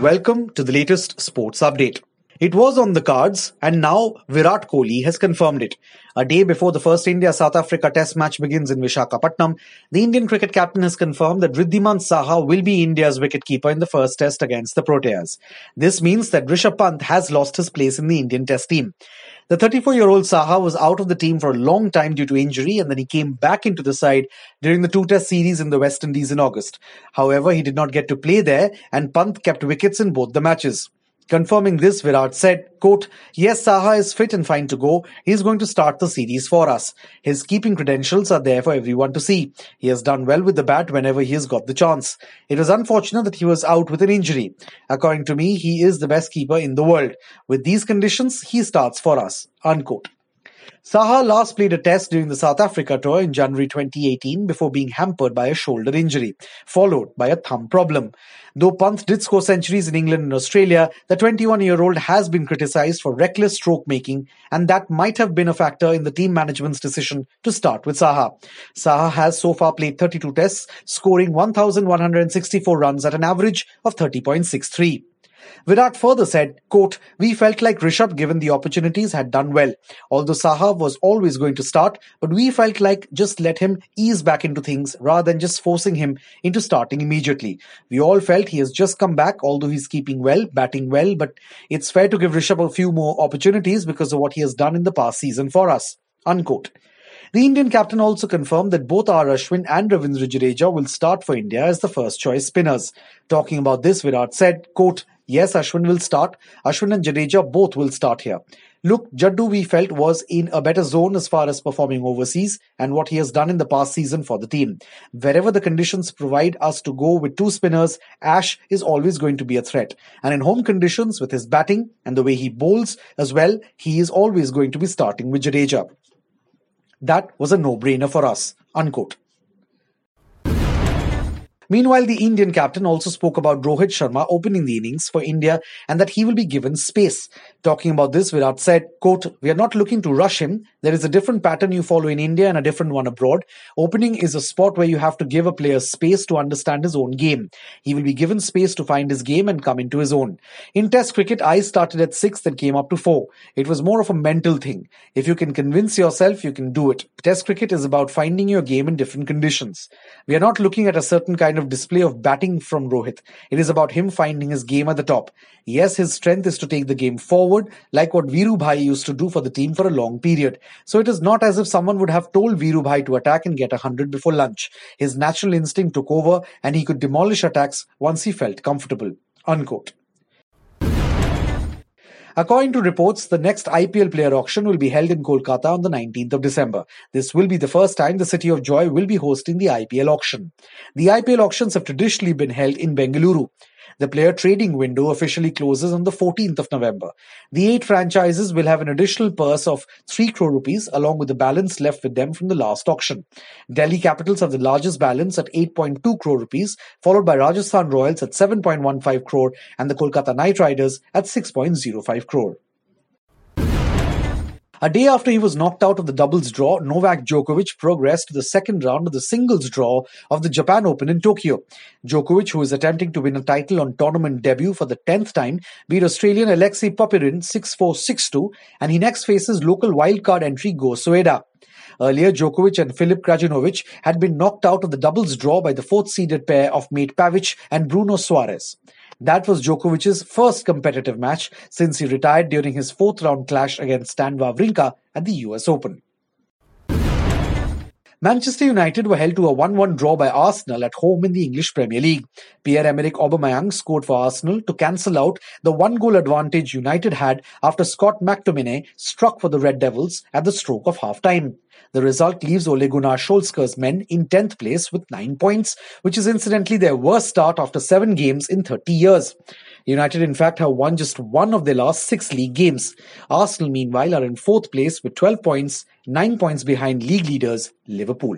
Welcome to the latest sports update. It was on the cards, and now Virat Kohli has confirmed it. A day before the first India South Africa Test match begins in Vishakhapatnam, the Indian cricket captain has confirmed that Wriddhiman Saha will be India's wicketkeeper in the first Test against the Proteas. This means that Rishabh Pant has lost his place in the Indian Test team. The 34 year old Saha was out of the team for a long time due to injury and then he came back into the side during the two test series in the West Indies in August. However, he did not get to play there and Pant kept wickets in both the matches. Confirming this, Virat said, quote, Yes, Saha is fit and fine to go. He is going to start the series for us. His keeping credentials are there for everyone to see. He has done well with the bat whenever he has got the chance. It was unfortunate that he was out with an injury. According to me, he is the best keeper in the world. With these conditions, he starts for us. Unquote. Saha last played a test during the South Africa tour in January 2018 before being hampered by a shoulder injury, followed by a thumb problem. Though Pant did score centuries in England and Australia, the 21 year old has been criticised for reckless stroke making, and that might have been a factor in the team management's decision to start with Saha. Saha has so far played 32 tests, scoring 1,164 runs at an average of 30.63. Virat further said, quote, We felt like Rishabh, given the opportunities, had done well. Although Saha was always going to start, but we felt like just let him ease back into things rather than just forcing him into starting immediately. We all felt he has just come back, although he's keeping well, batting well, but it's fair to give Rishabh a few more opportunities because of what he has done in the past season for us. Unquote. The Indian captain also confirmed that both R. Ashwin and Ravindra Jadeja will start for India as the first choice spinners. Talking about this, Virat said, quote, Yes, Ashwin will start. Ashwin and Jadeja both will start here. Look, Jaddu we felt was in a better zone as far as performing overseas and what he has done in the past season for the team. Wherever the conditions provide us to go with two spinners, Ash is always going to be a threat. And in home conditions with his batting and the way he bowls as well, he is always going to be starting with Jadeja. That was a no-brainer for us. Unquote. Meanwhile, the Indian captain also spoke about Rohit Sharma opening the innings for India and that he will be given space. Talking about this, Virat said, quote, We are not looking to rush him. There is a different pattern you follow in India and a different one abroad. Opening is a spot where you have to give a player space to understand his own game. He will be given space to find his game and come into his own. In Test cricket, I started at six and came up to four. It was more of a mental thing. If you can convince yourself, you can do it. Test cricket is about finding your game in different conditions. We are not looking at a certain kind kind of display of batting from Rohit. It is about him finding his game at the top. Yes, his strength is to take the game forward, like what Viru Bhai used to do for the team for a long period. So it is not as if someone would have told Viru Bhai to attack and get a hundred before lunch. His natural instinct took over and he could demolish attacks once he felt comfortable. Unquote. According to reports, the next IPL player auction will be held in Kolkata on the 19th of December. This will be the first time the City of Joy will be hosting the IPL auction. The IPL auctions have traditionally been held in Bengaluru. The player trading window officially closes on the 14th of November. The eight franchises will have an additional purse of 3 crore rupees along with the balance left with them from the last auction. Delhi Capitals have the largest balance at 8.2 crore rupees, followed by Rajasthan Royals at 7.15 crore and the Kolkata Knight Riders at 6.05 crore. A day after he was knocked out of the doubles draw, Novak Djokovic progressed to the second round of the singles draw of the Japan Open in Tokyo. Djokovic, who is attempting to win a title on tournament debut for the 10th time, beat Australian Alexei Popyrin 6-4-6-2 and he next faces local wildcard entry Go Soeda. Earlier, Djokovic and Filip Krajinovic had been knocked out of the doubles draw by the fourth seeded pair of Mate Pavic and Bruno Soares. That was Djokovic's first competitive match since he retired during his fourth round clash against Stan Wawrinka at the US Open. Manchester United were held to a 1-1 draw by Arsenal at home in the English Premier League. Pierre-Emerick Aubameyang scored for Arsenal to cancel out the one-goal advantage United had after Scott McTominay struck for the Red Devils at the stroke of half-time. The result leaves Ole Gunnar Solskjaer's men in 10th place with 9 points, which is incidentally their worst start after 7 games in 30 years. United, in fact, have won just one of their last six league games. Arsenal, meanwhile, are in fourth place with 12 points, 9 points behind league leaders Liverpool.